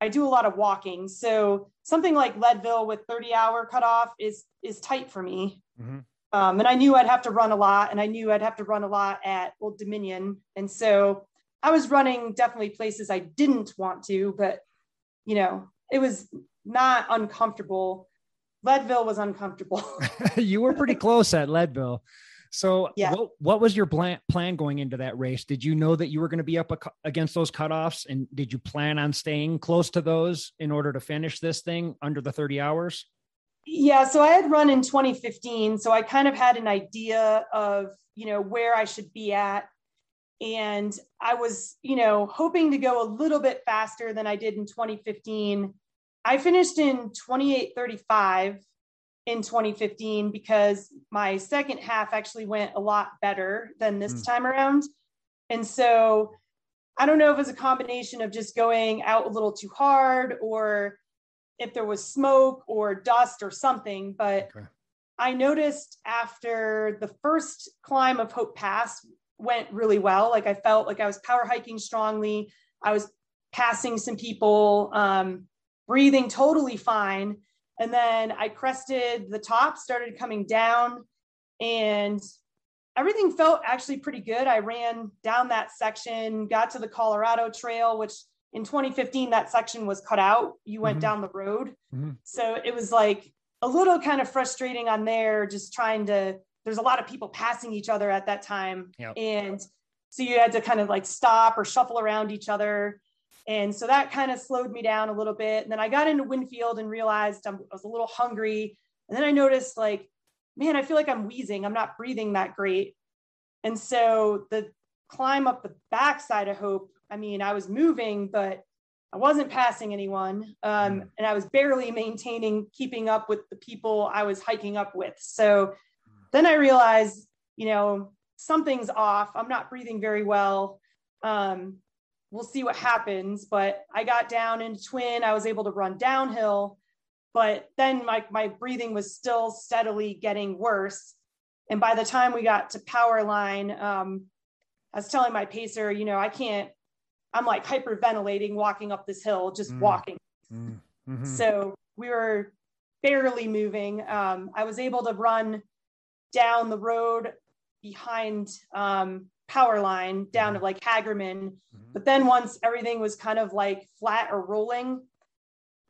I do a lot of walking. So something like Leadville with 30 hour cutoff is is tight for me. Mm-hmm. Um, and I knew I'd have to run a lot, and I knew I'd have to run a lot at Old Dominion. And so I was running definitely places I didn't want to, but you know, it was not uncomfortable. Leadville was uncomfortable. <laughs> you were pretty close at Leadville. So, yeah. what, what was your plan, plan going into that race? Did you know that you were going to be up against those cutoffs? And did you plan on staying close to those in order to finish this thing under the 30 hours? Yeah. So, I had run in 2015. So, I kind of had an idea of, you know, where I should be at. And I was, you know, hoping to go a little bit faster than I did in 2015. I finished in 2835 in 2015 because my second half actually went a lot better than this mm. time around. And so I don't know if it was a combination of just going out a little too hard or if there was smoke or dust or something, but okay. I noticed after the first climb of Hope Pass went really well. Like I felt like I was power hiking strongly. I was passing some people, um, breathing totally fine. And then I crested the top, started coming down, and everything felt actually pretty good. I ran down that section, got to the Colorado Trail, which in 2015, that section was cut out. You went mm-hmm. down the road. Mm-hmm. So it was like a little kind of frustrating on there, just trying to, there's a lot of people passing each other at that time. Yep. And so you had to kind of like stop or shuffle around each other. And so that kind of slowed me down a little bit. And then I got into Winfield and realized I'm, I was a little hungry. And then I noticed, like, man, I feel like I'm wheezing. I'm not breathing that great. And so the climb up the backside of Hope, I mean, I was moving, but I wasn't passing anyone. Um, mm. and I was barely maintaining, keeping up with the people I was hiking up with. So then I realized, you know, something's off. I'm not breathing very well. Um, we'll see what happens. But I got down into Twin. I was able to run downhill, but then my, my breathing was still steadily getting worse. And by the time we got to power line, um, I was telling my pacer, you know, I can't, I'm like hyperventilating walking up this hill, just mm. walking. Mm. Mm-hmm. So we were barely moving. Um, I was able to run down the road behind um, power line down to like Hagerman. Mm-hmm. But then once everything was kind of like flat or rolling,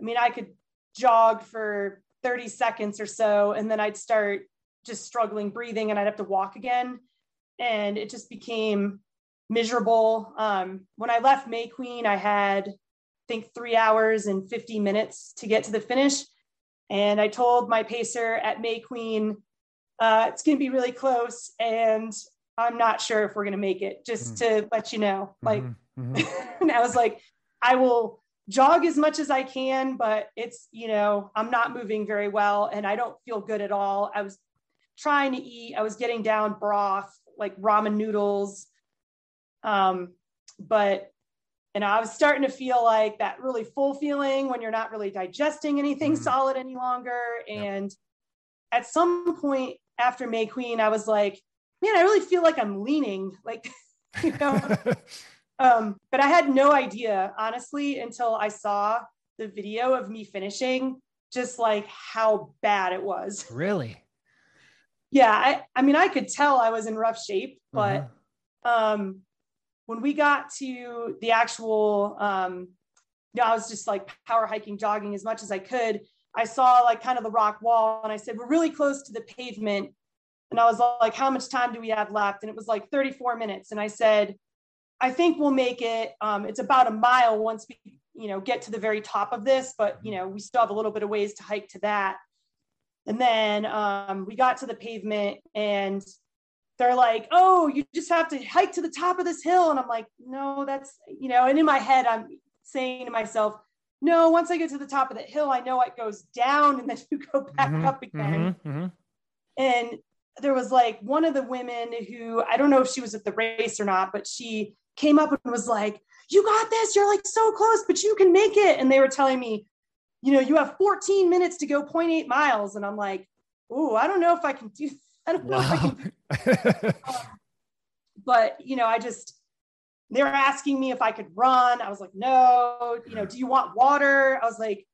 I mean, I could jog for 30 seconds or so, and then I'd start just struggling breathing and I'd have to walk again. And it just became miserable. Um, when I left May Queen, I had, I think, three hours and 50 minutes to get to the finish. And I told my pacer at May Queen, uh, it's going to be really close. And I'm not sure if we're going to make it, just mm to let you know. Like, mm-hmm. mm-hmm. <laughs> and I was like, I will jog as much as I can, but it's, you know, I'm not moving very well and I don't feel good at all. I was trying to eat, I was getting down broth, like ramen noodles. Um, but, and I was starting to feel like that really full feeling when you're not really digesting anything mm solid any longer. And yep. at some point after May Queen, I was like, man, I really feel like I'm leaning, like, <laughs> you know. <laughs> um, but I had no idea, honestly, until I saw the video of me finishing, just like how bad it was. Really? Yeah. I, I mean, I could tell I was in rough shape, but uh-huh. um, when we got to the actual, um, you know, I was just like power hiking, jogging as much as I could. I saw like kind of the rock wall and I said, we're really close to the pavement. And I was like, how much time do we have left? And it was like 34 minutes. And I said, I think we'll make it. Um, it's about a mile once we, you know, get to the very top of this, but you know, we still have a little bit of ways to hike to that. And then um, we got to the pavement and they're like, oh, you just have to hike to the top of this hill. And I'm like, no, that's, you know, and in my head, I'm saying to myself, no, once I get to the top of the hill, I know it goes down and then <laughs> you go back mm-hmm, up again. Mm-hmm, mm-hmm. And there was like one of the women who I don't know if she was at the race or not, but she came up and was like, You got this. You're like so close, but you can make it. And they were telling me, You know, you have 14 minutes to go 0.8 miles. And I'm like, Oh, I don't know if I can do, <laughs> I don't know wow. if I can. <laughs> um, but, you know, I just, they were asking me if I could run. I was like, No, you know, do you want water? I was like,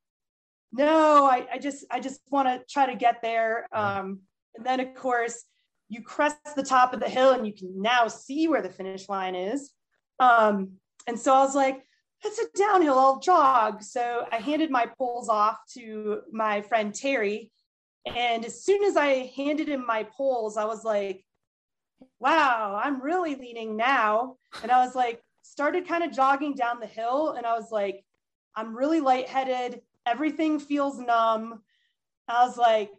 no, I, I just I just want to try to get there. Um, and then, of course, you crest the top of the hill and you can now see where the finish line is. Um, and so I was like, it's a downhill, I'll jog. So I handed my poles off to my friend Terry. And as soon as I handed him my poles, I was like, wow, I'm really leaning now. And I was like, started kind of jogging down the hill. And I was like, I'm really lightheaded. Everything feels numb. I was like,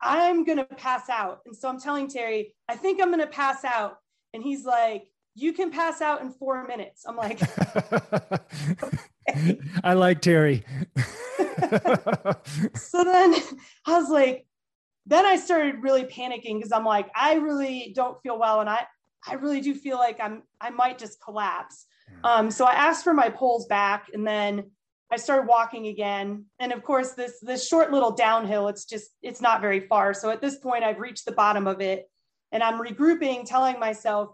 I'm going to pass out. And so I'm telling Terry, I think I'm going to pass out. And he's like, You can pass out in four minutes. I'm like, <laughs> I like Terry. <laughs> so then I was like, then I started really panicking because I'm like, I really don't feel well. And I, I really do feel like I'm, I might just collapse. Um, so I asked for my poles back and then I started walking again. And of course, this this short little downhill, it's just it's not very far. So at this point, I've reached the bottom of it and I'm regrouping, telling myself,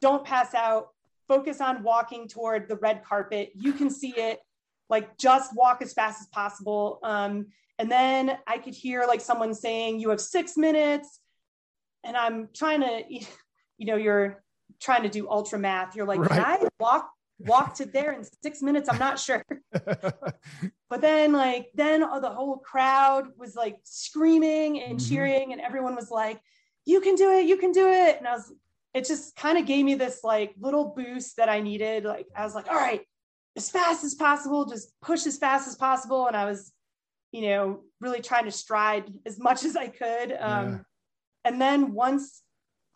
don't pass out, focus on walking toward the red carpet. You can see it, like just walk as fast as possible. Um, and then I could hear like someone saying, You have six minutes. And I'm trying to, <laughs> you know, you're trying to do ultra math. You're like, right. Can I walk walk to there in six minutes. I'm not sure. <laughs> but then, like, then the whole crowd was like screaming and mm-hmm. cheering, and everyone was like, You can do it, you can do it. And I was, it just kind of gave me this like little boost that I needed. Like, I was like, All right, as fast as possible, just push as fast as possible. And I was, you know, really trying to stride as much as I could. Um, yeah. And then once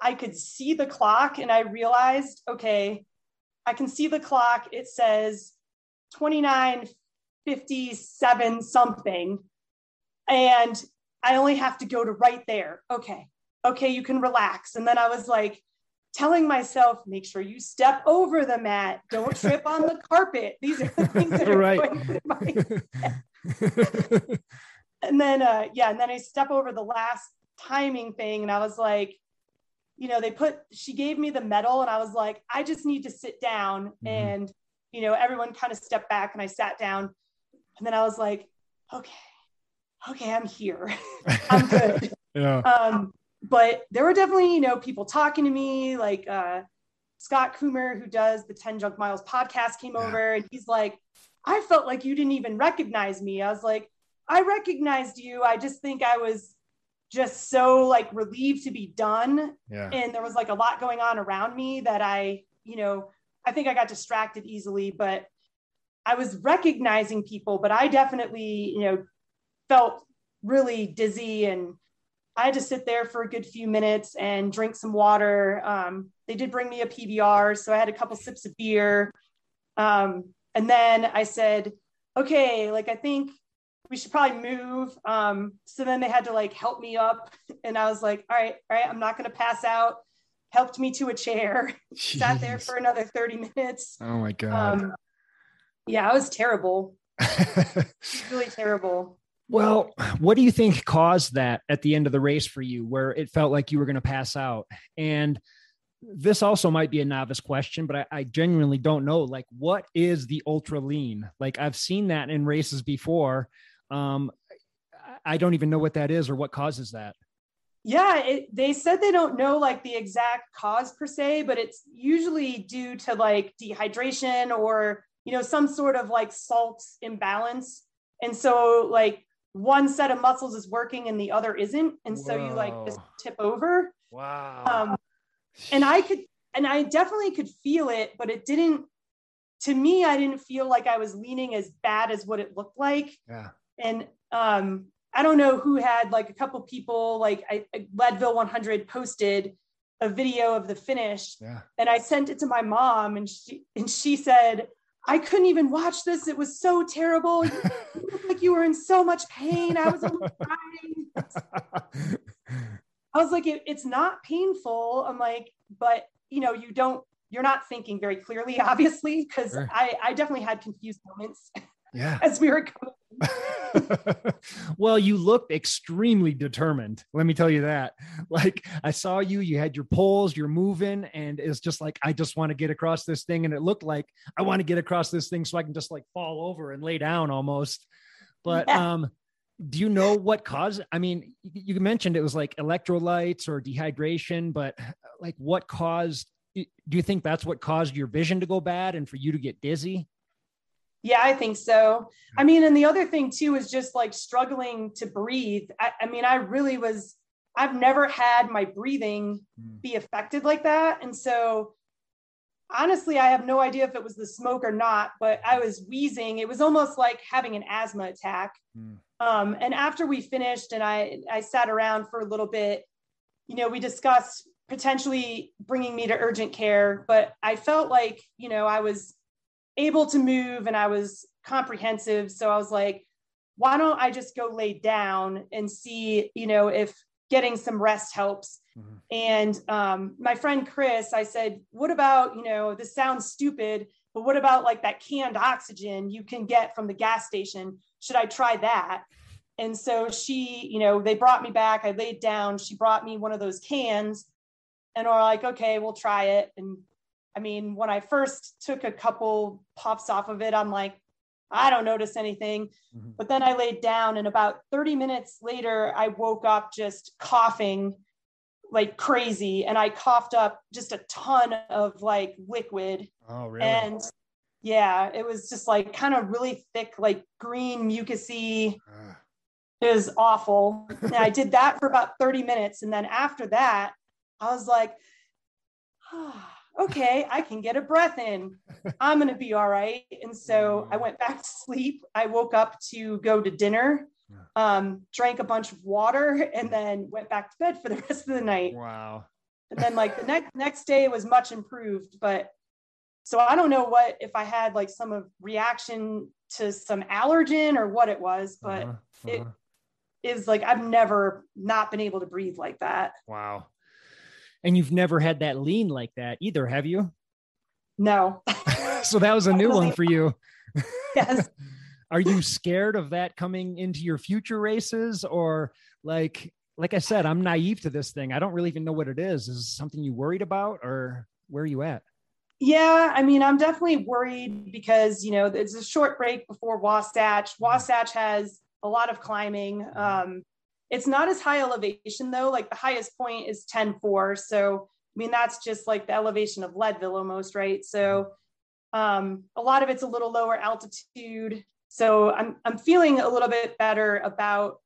I could see the clock and I realized, okay, I can see the clock. It says 2957 something. And I only have to go to right there. Okay. Okay, you can relax. And then I was like, telling myself, make sure you step over the mat, don't trip on the carpet. These are the <laughs> things that are right. going through my <laughs> head. and then uh yeah, and then I step over the last timing thing and I was like, you know, they put she gave me the medal and I was like, I just need to sit down. Mm-hmm. And, you know, everyone kind of stepped back and I sat down. And then I was like, okay, okay, I'm here. <laughs> I'm good. <laughs> yeah. Um, but there were definitely, you know, people talking to me, like uh, Scott Kummer, who does the 10 Junk Miles podcast, came yeah. over and he's like, I felt like you didn't even recognize me. I was like, I recognized you. I just think I was just so like relieved to be done. Yeah. And there was like a lot going on around me that I, you know, I think I got distracted easily, but I was recognizing people, but I definitely, you know, felt really dizzy and I had to sit there for a good few minutes and drink some water. Um, they did bring me a PBR, so I had a couple sips of beer. Um, and then I said, okay, like I think we should probably move. Um, so then they had to like help me up. And I was like, all right, all right, I'm not going to pass out. Helped me to a chair, <laughs> sat there for another 30 minutes. Oh my God. Um, yeah, I was terrible. <laughs> really terrible. Well, what do you think caused that at the end of the race for you where it felt like you were going to pass out? And this also might be a novice question, but I, I, genuinely don't know. Like, what is the ultra lean? Like, I've seen that in races before. Um, I don't even know what that is or what causes that. Yeah, it, they said they don't know like the exact cause per se, but it's usually due to like dehydration or, you know, some sort of like salt imbalance. And so, like, one set of muscles is working and the other isn't and Whoa. so you like just tip over wow um, and i could and i definitely could feel it but it didn't to me i didn't feel like i was leaning as bad as what it looked like yeah and um i don't know who had like a couple people like I, leadville 100 posted a video of the finish yeah. and i sent it to my mom and she and she said I couldn't even watch this. It was so terrible. You <laughs> looked like you were in so much pain. I was <laughs> crying. I was like, it, it's not painful. I'm like, but you know, you don't, you're not thinking very clearly, <laughs> obviously, because sure. I, I definitely had confused moments. Yeah. as we were going <laughs> well, you looked extremely determined. Let me tell you that. <laughs> Like I saw you, you had your poles, you're moving, and it's just like I just want to get across this thing. And it looked like I want to get across this thing so I can just like fall over and lay down almost. But yeah. um, do you know what caused? I mean, you mentioned it was like electrolytes or dehydration, but like what caused? Do you think that's what caused your vision to go bad and for you to get dizzy? Yeah, I think so. I mean, and the other thing too is just like struggling to breathe. I, I mean, I really was, I've never had my breathing hmm. be affected like that. And so honestly, I have no idea if it was the smoke or not, but I was wheezing. It was almost like having an asthma attack. Mm. Um, and after we finished and I, I sat around for a little bit, you know, we discussed potentially bringing me to urgent care, but I felt like, you know, I was able to move and I was comprehensive. So I was like, why don't I just go lay down and see, you know, if getting some rest helps. Mm-hmm. And um, my friend Chris, I said, what about, you know, this sounds stupid, but what about like that canned oxygen you can get from the gas station? Should I try that? And so she, you know, they brought me back. I laid down. She brought me one of those cans and we're like, okay, we'll try it. And I mean, when I first took a couple puffs off of it, I'm like, I don't notice anything. Mm-hmm. But then I laid down, and about 30 minutes later, I woke up just coughing like crazy. And I coughed up just a ton of like liquid. Oh, really? And yeah, it was just like kind of really thick, like green, mucusy. Uh. It was awful. and I did that for about 30 minutes. And then after that, I was like, <sighs> ah okay, I can get a breath in. I'm going to be all right. And so I went back to sleep. I woke up to go to dinner, um, drank a bunch of water, and then went back to bed for the rest of the night. Wow. And then like the next next day was much improved, but so I don't know what if I had like some of reaction to some allergen or what it was, but uh-huh. Uh-huh. it is like I've never not been able to breathe like that. Wow. And you've never had that lean like that either, have you? No. <laughs> so that was a new one for you. <laughs> Yes. <laughs> Are you scared of that coming into your future races or like like I said, I'm naive to this thing. I don't really even know what it is. Is something you worried about or where are you at? Yeah, I mean, I'm definitely worried because, you know, it's a short break before Wasatch. Wasatch has a lot of climbing. Um, it's not as high elevation though. Like the highest point is 10.4. So, I mean, that's just like the elevation of Leadville almost, right? So, um, a lot of it's a little lower altitude. So I'm, I'm feeling a little bit better about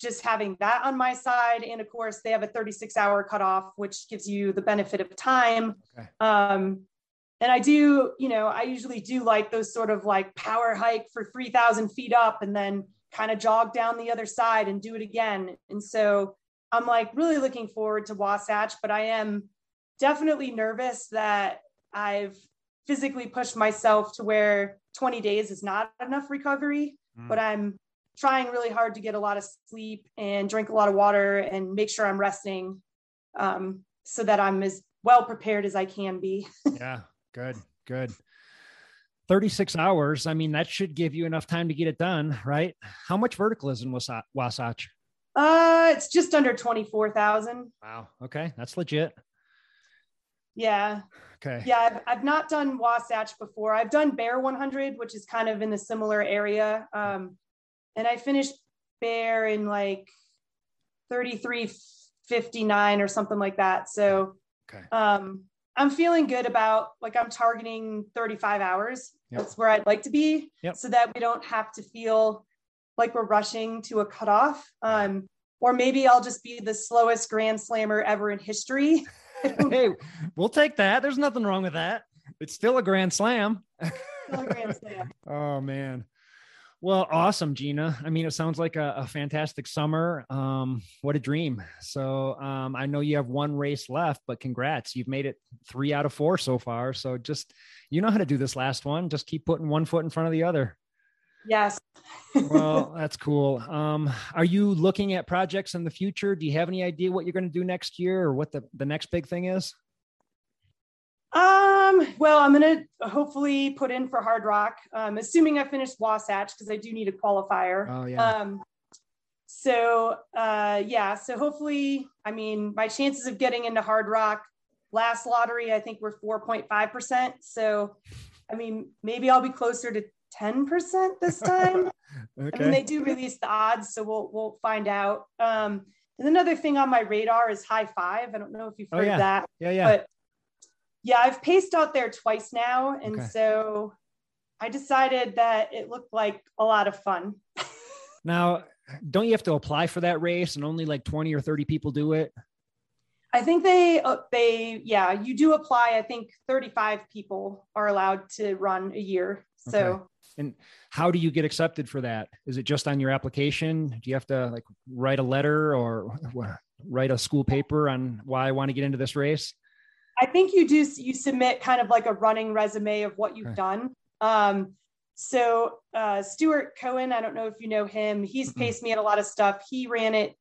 just having that on my side. And of course, they have a 36 hour cutoff, which gives you the benefit of time. Okay. Um, and I do, you know, I usually do like those sort of like power hike for 3,000 feet up and then kind of jog down the other side and do it again. And so I'm like really looking forward to Wasatch, but I am definitely nervous that I've physically pushed myself to where 20 days is not enough recovery, mm. but I'm trying really hard to get a lot of sleep and drink a lot of water and make sure I'm resting um, so that I'm as well prepared as I can be. <laughs> yeah, good, good. 36 hours. I mean, that should give you enough time to get it done, right? How much vertical is in Wasatch? Uh, it's just under 24,000. Wow. Okay. That's legit. Yeah. Okay. Yeah. I've, I've not done Wasatch before. I've done Bear 100, which is kind of in the similar area. Um, and I finished Bear in like 33.59 or something like that. So, okay. um, I'm feeling good about like I'm targeting 35 hours. Yep. That's where I'd like to be yep. so that we don't have to feel like we're rushing to a cutoff. Um, or maybe I'll just be the slowest grand slammer ever in history. <laughs> hey, we'll take that. There's nothing wrong with that. It's still a grand slam. Still a grand slam. <laughs> oh man. Well, awesome, Gina. I mean, it sounds like a, a fantastic summer. Um, what a dream. So um, I know you have one race left, but congrats. You've made it three out of four so far. So just, you know how to do this last one. Just keep putting one foot in front of the other. Yes. well, <laughs> that's cool. Um, are you looking at projects in the future? Do you have any idea what you're going to do next year or what the, the next big thing is? Um, well, I'm gonna hopefully put in for Hardrock. Um, assuming I finish Wasatch because I do need a qualifier. Oh yeah. Um, so uh, yeah, so hopefully, I mean, my chances of getting into Hardrock last lottery, I think were 4.5 percent. So, I mean, maybe I'll be closer to 10 percent this time. okay. <laughs> I mean, they do release the odds, so we'll we'll find out. Um, and another thing on my radar is high five. I don't know if you've oh, heard oh, yeah. that. Yeah, yeah. But yeah, I've paced out there twice now. And okay. so I decided that it looked like a lot of fun. <laughs> now, don't you have to apply for that race and only like 20 or 30 people do it? I think they, uh, they, yeah, you do apply. I think 35 people are allowed to run a year. So, okay. and how do you get accepted for that? Is it just on your application? Do you have to like write a letter or write a school paper on why I want to get into this race? I think you do. You submit kind of like a running resume of what you've okay. done. Um, so uh, Stuart Cohen, I don't know if you know him. He's mm-hmm. paced me at a lot of stuff. He ran it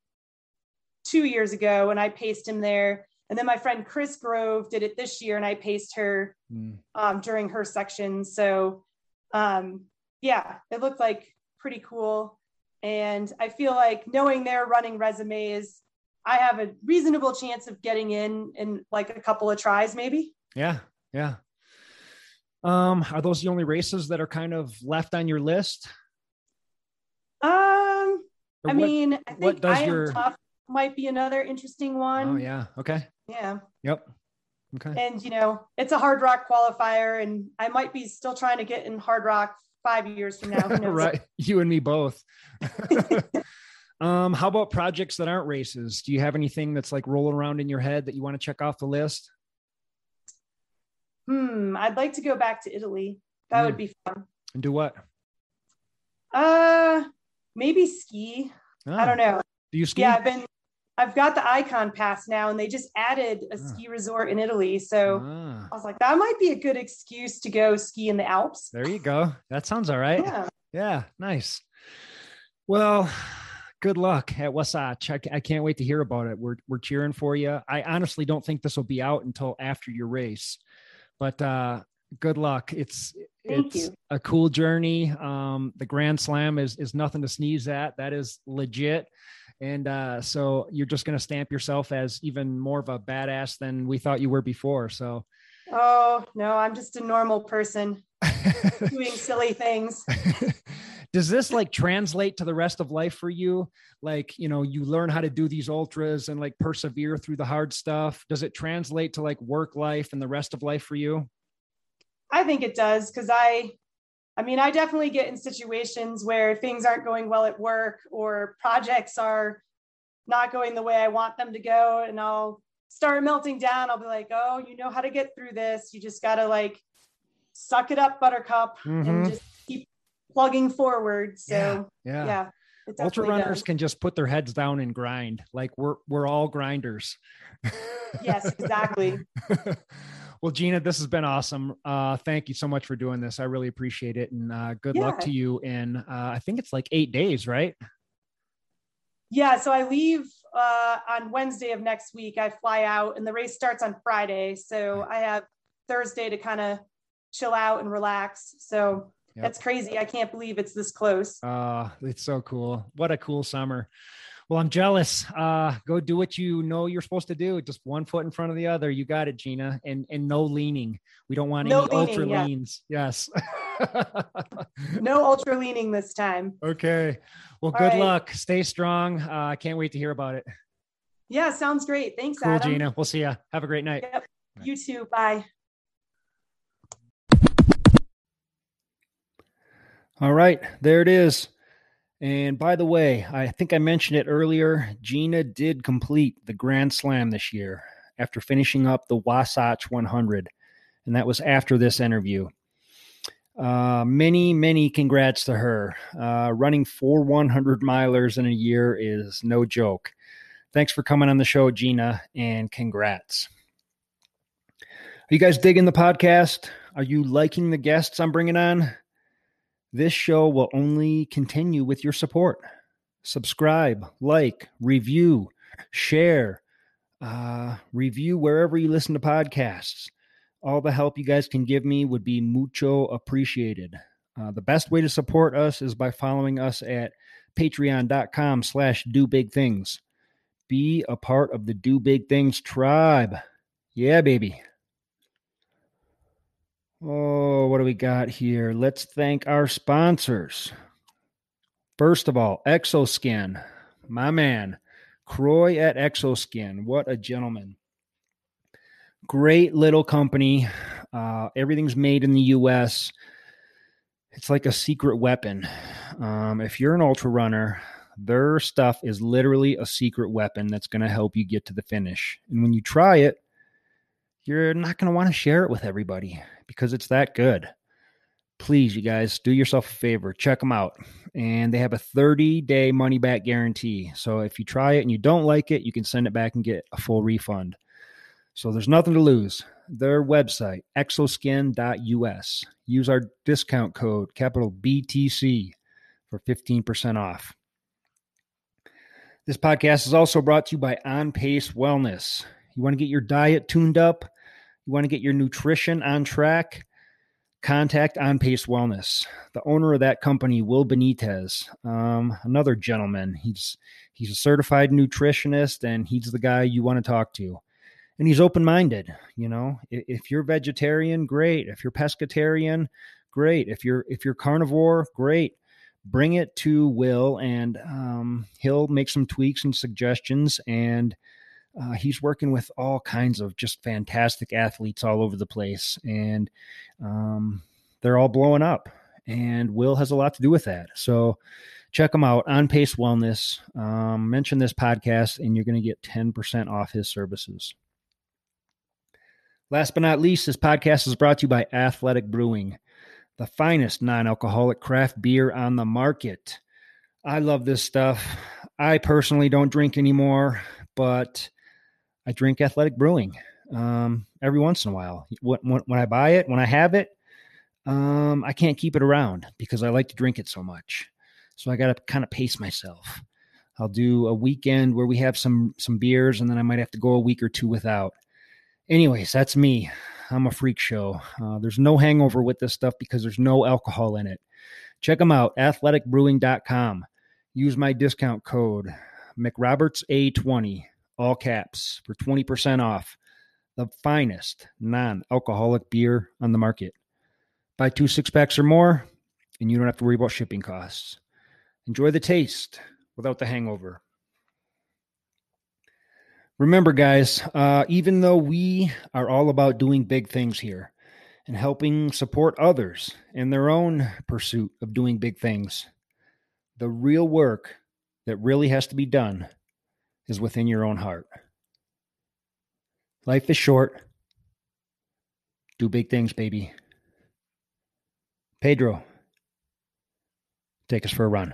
two years ago, and I paced him there. And then my friend Chris Grove did it this year, and I paced her mm. um, during her section. So um, yeah, it looked like pretty cool. And I feel like knowing their running resume is I have a reasonable chance of getting in in like a couple of tries, maybe. Yeah, yeah. Um, are those the only races that are kind of left on your list? Um, I mean, I think I am your... tough might be another interesting one. Oh yeah. Okay. Yeah. Yep. Okay. And you know, it's a Hardrock qualifier, and I might be still trying to get in Hardrock five years from now. <laughs> right. You and me both. <laughs> <laughs> Um, how about projects that aren't races? Do you have anything that's like rolling around in your head that you want to check off the list? Hmm, I'd like to go back to Italy. That mm. would be fun. And do what? Uh, maybe ski. Oh. I don't know. Do you ski? Yeah, I've been. I've got the Ikon pass now, and they just added a Ah. ski resort in Italy. So Ah, I was like, that might be a good excuse to go ski in the Alps. there you go. That sounds all right. Yeah. Yeah, nice. Well, good luck at Wasatch. I, I can't wait to hear about it. We're we're cheering for you. I honestly don't think this will be out until after your race, but uh, good luck. It's Thank it's you. a cool journey. Um, the Grand Slam is is nothing to sneeze at. That is legit. And uh, so you're just going to stamp yourself as even more of a badass than we thought you were before. So Oh, no, I'm just a normal person <laughs> doing silly things. <laughs> does this like translate to the rest of life for you like you know you learn how to do these ultras and like persevere through the hard stuff does it translate to like work life and the rest of life for you I think it does because I, I mean, I definitely get in situations where things aren't going well at work or projects are not going the way I want them to go, and I'll start melting down. I'll be like, "Oh, you know how to get through this. You just gotta like suck it up, Buttercup, Mhm. and just plugging forward." So yeah yeah, it ultra runners does. can just put their heads down and grind like we're we're all grinders Yes, exactly. <laughs> well gina this has been awesome uh thank you so much for doing this i really appreciate it and uh good luck to you in uh i think it's like eight days right Yeah, so I leave uh, on Wednesday of next week. I fly out, and the race starts on Friday. So I have Thursday to kind of chill out and relax. So Yep. that's crazy. I can't believe it's this close. Uh, it's so cool. What a cool summer. Well, I'm jealous. Uh, go do what you know you're supposed to do. Just one foot in front of the other. You got it, Gina. And and no leaning. We don't want No any ultra yeah. leans. Yes. <laughs> No ultra leaning this time. okay. Well, All good right. luck. Stay strong. Uh, I can't wait to hear about it. Yeah, sounds great. Thanks, Cool, Adam. Gina. We'll see ya. Have a great night. Yep. You too. Bye. All right, there it is. And by the way, I think I mentioned it earlier. Gina did complete the Grand Slam this year after finishing up the Wasatch 100. And that was after this interview. Uh, many, many congrats to her. Uh, running four 100 milers in a year is no joke. Thanks for coming on the show, Gina, and congrats. Are you guys digging the podcast? Are you liking the guests I'm bringing on? This show will only continue with your support. Subscribe, like, review, share, uh, review wherever you listen to podcasts. All the help you guys can give me would be mucho appreciated. Uh, the best way to support us is by following us at patreon.com slash do big things. Be a part of the do big things tribe. Yeah, baby. Oh, what do we got here? Let's thank our sponsors. First of all, Exoskin, my man, Croy at Exoskin. What a gentleman. Great little company. Uh, everything's made in the U.S. It's like a secret weapon. Um, if you're an ultra runner, their stuff is literally a secret weapon that's going to help you get to the finish. And when you try it, you're not going to want to share it with everybody because it's that good. Please, you guys, do yourself a favor. Check them out. And they have a 30 day money back guarantee. So if you try it and you don't like it, you can send it back and get a full refund. So there's nothing to lose. Their website, exoskin.us. Use our discount code, capital BTC, for 15% off. This podcast is also brought to you by On Pace Wellness. You want to get your diet tuned up? You want to get your nutrition on track? Contact On Pace Wellness. The owner of that company, Will Benitez, um, another gentleman. He's he's a certified nutritionist, and he's the guy you want to talk to. And he's open minded. You know, if, if you're vegetarian, great. If you're pescatarian, great. If you're if you're carnivore, great. Bring it to Will, and um, he'll make some tweaks and suggestions. And uh, he's working with all kinds of just fantastic athletes all over the place, and um, they're all blowing up. And Will has a lot to do with that. So check him out on Pace Wellness. Um, mention this podcast, and you're going to get 10% off his services. Last but not least, this podcast is brought to you by Athletic Brewing, the finest non alcoholic craft beer on the market. I love this stuff. I personally don't drink anymore, but I drink Athletic Brewing um, every once in a while. When, when, I buy it, when I have it, um, I can't keep it around because I like to drink it so much. So I got to kind of pace myself. I'll do a weekend where we have some some beers, and then I might have to go a week or two without. Anyways, that's me. I'm a freak show. Uh, there's no hangover with this stuff because there's no alcohol in it. Check them out, athleticbrewing.com. Use my discount code McRobertsA20, all caps, for 20% off the finest non alcoholic beer on the market. Buy two six packs or more, and you don't have to worry about shipping costs. Enjoy the taste without the hangover. Remember, guys, uh, even though we are all about doing big things here and helping support others in their own pursuit of doing big things, the real work that really has to be done is within your own heart. Life is short. Do big things, baby. Pedro, take us for a run.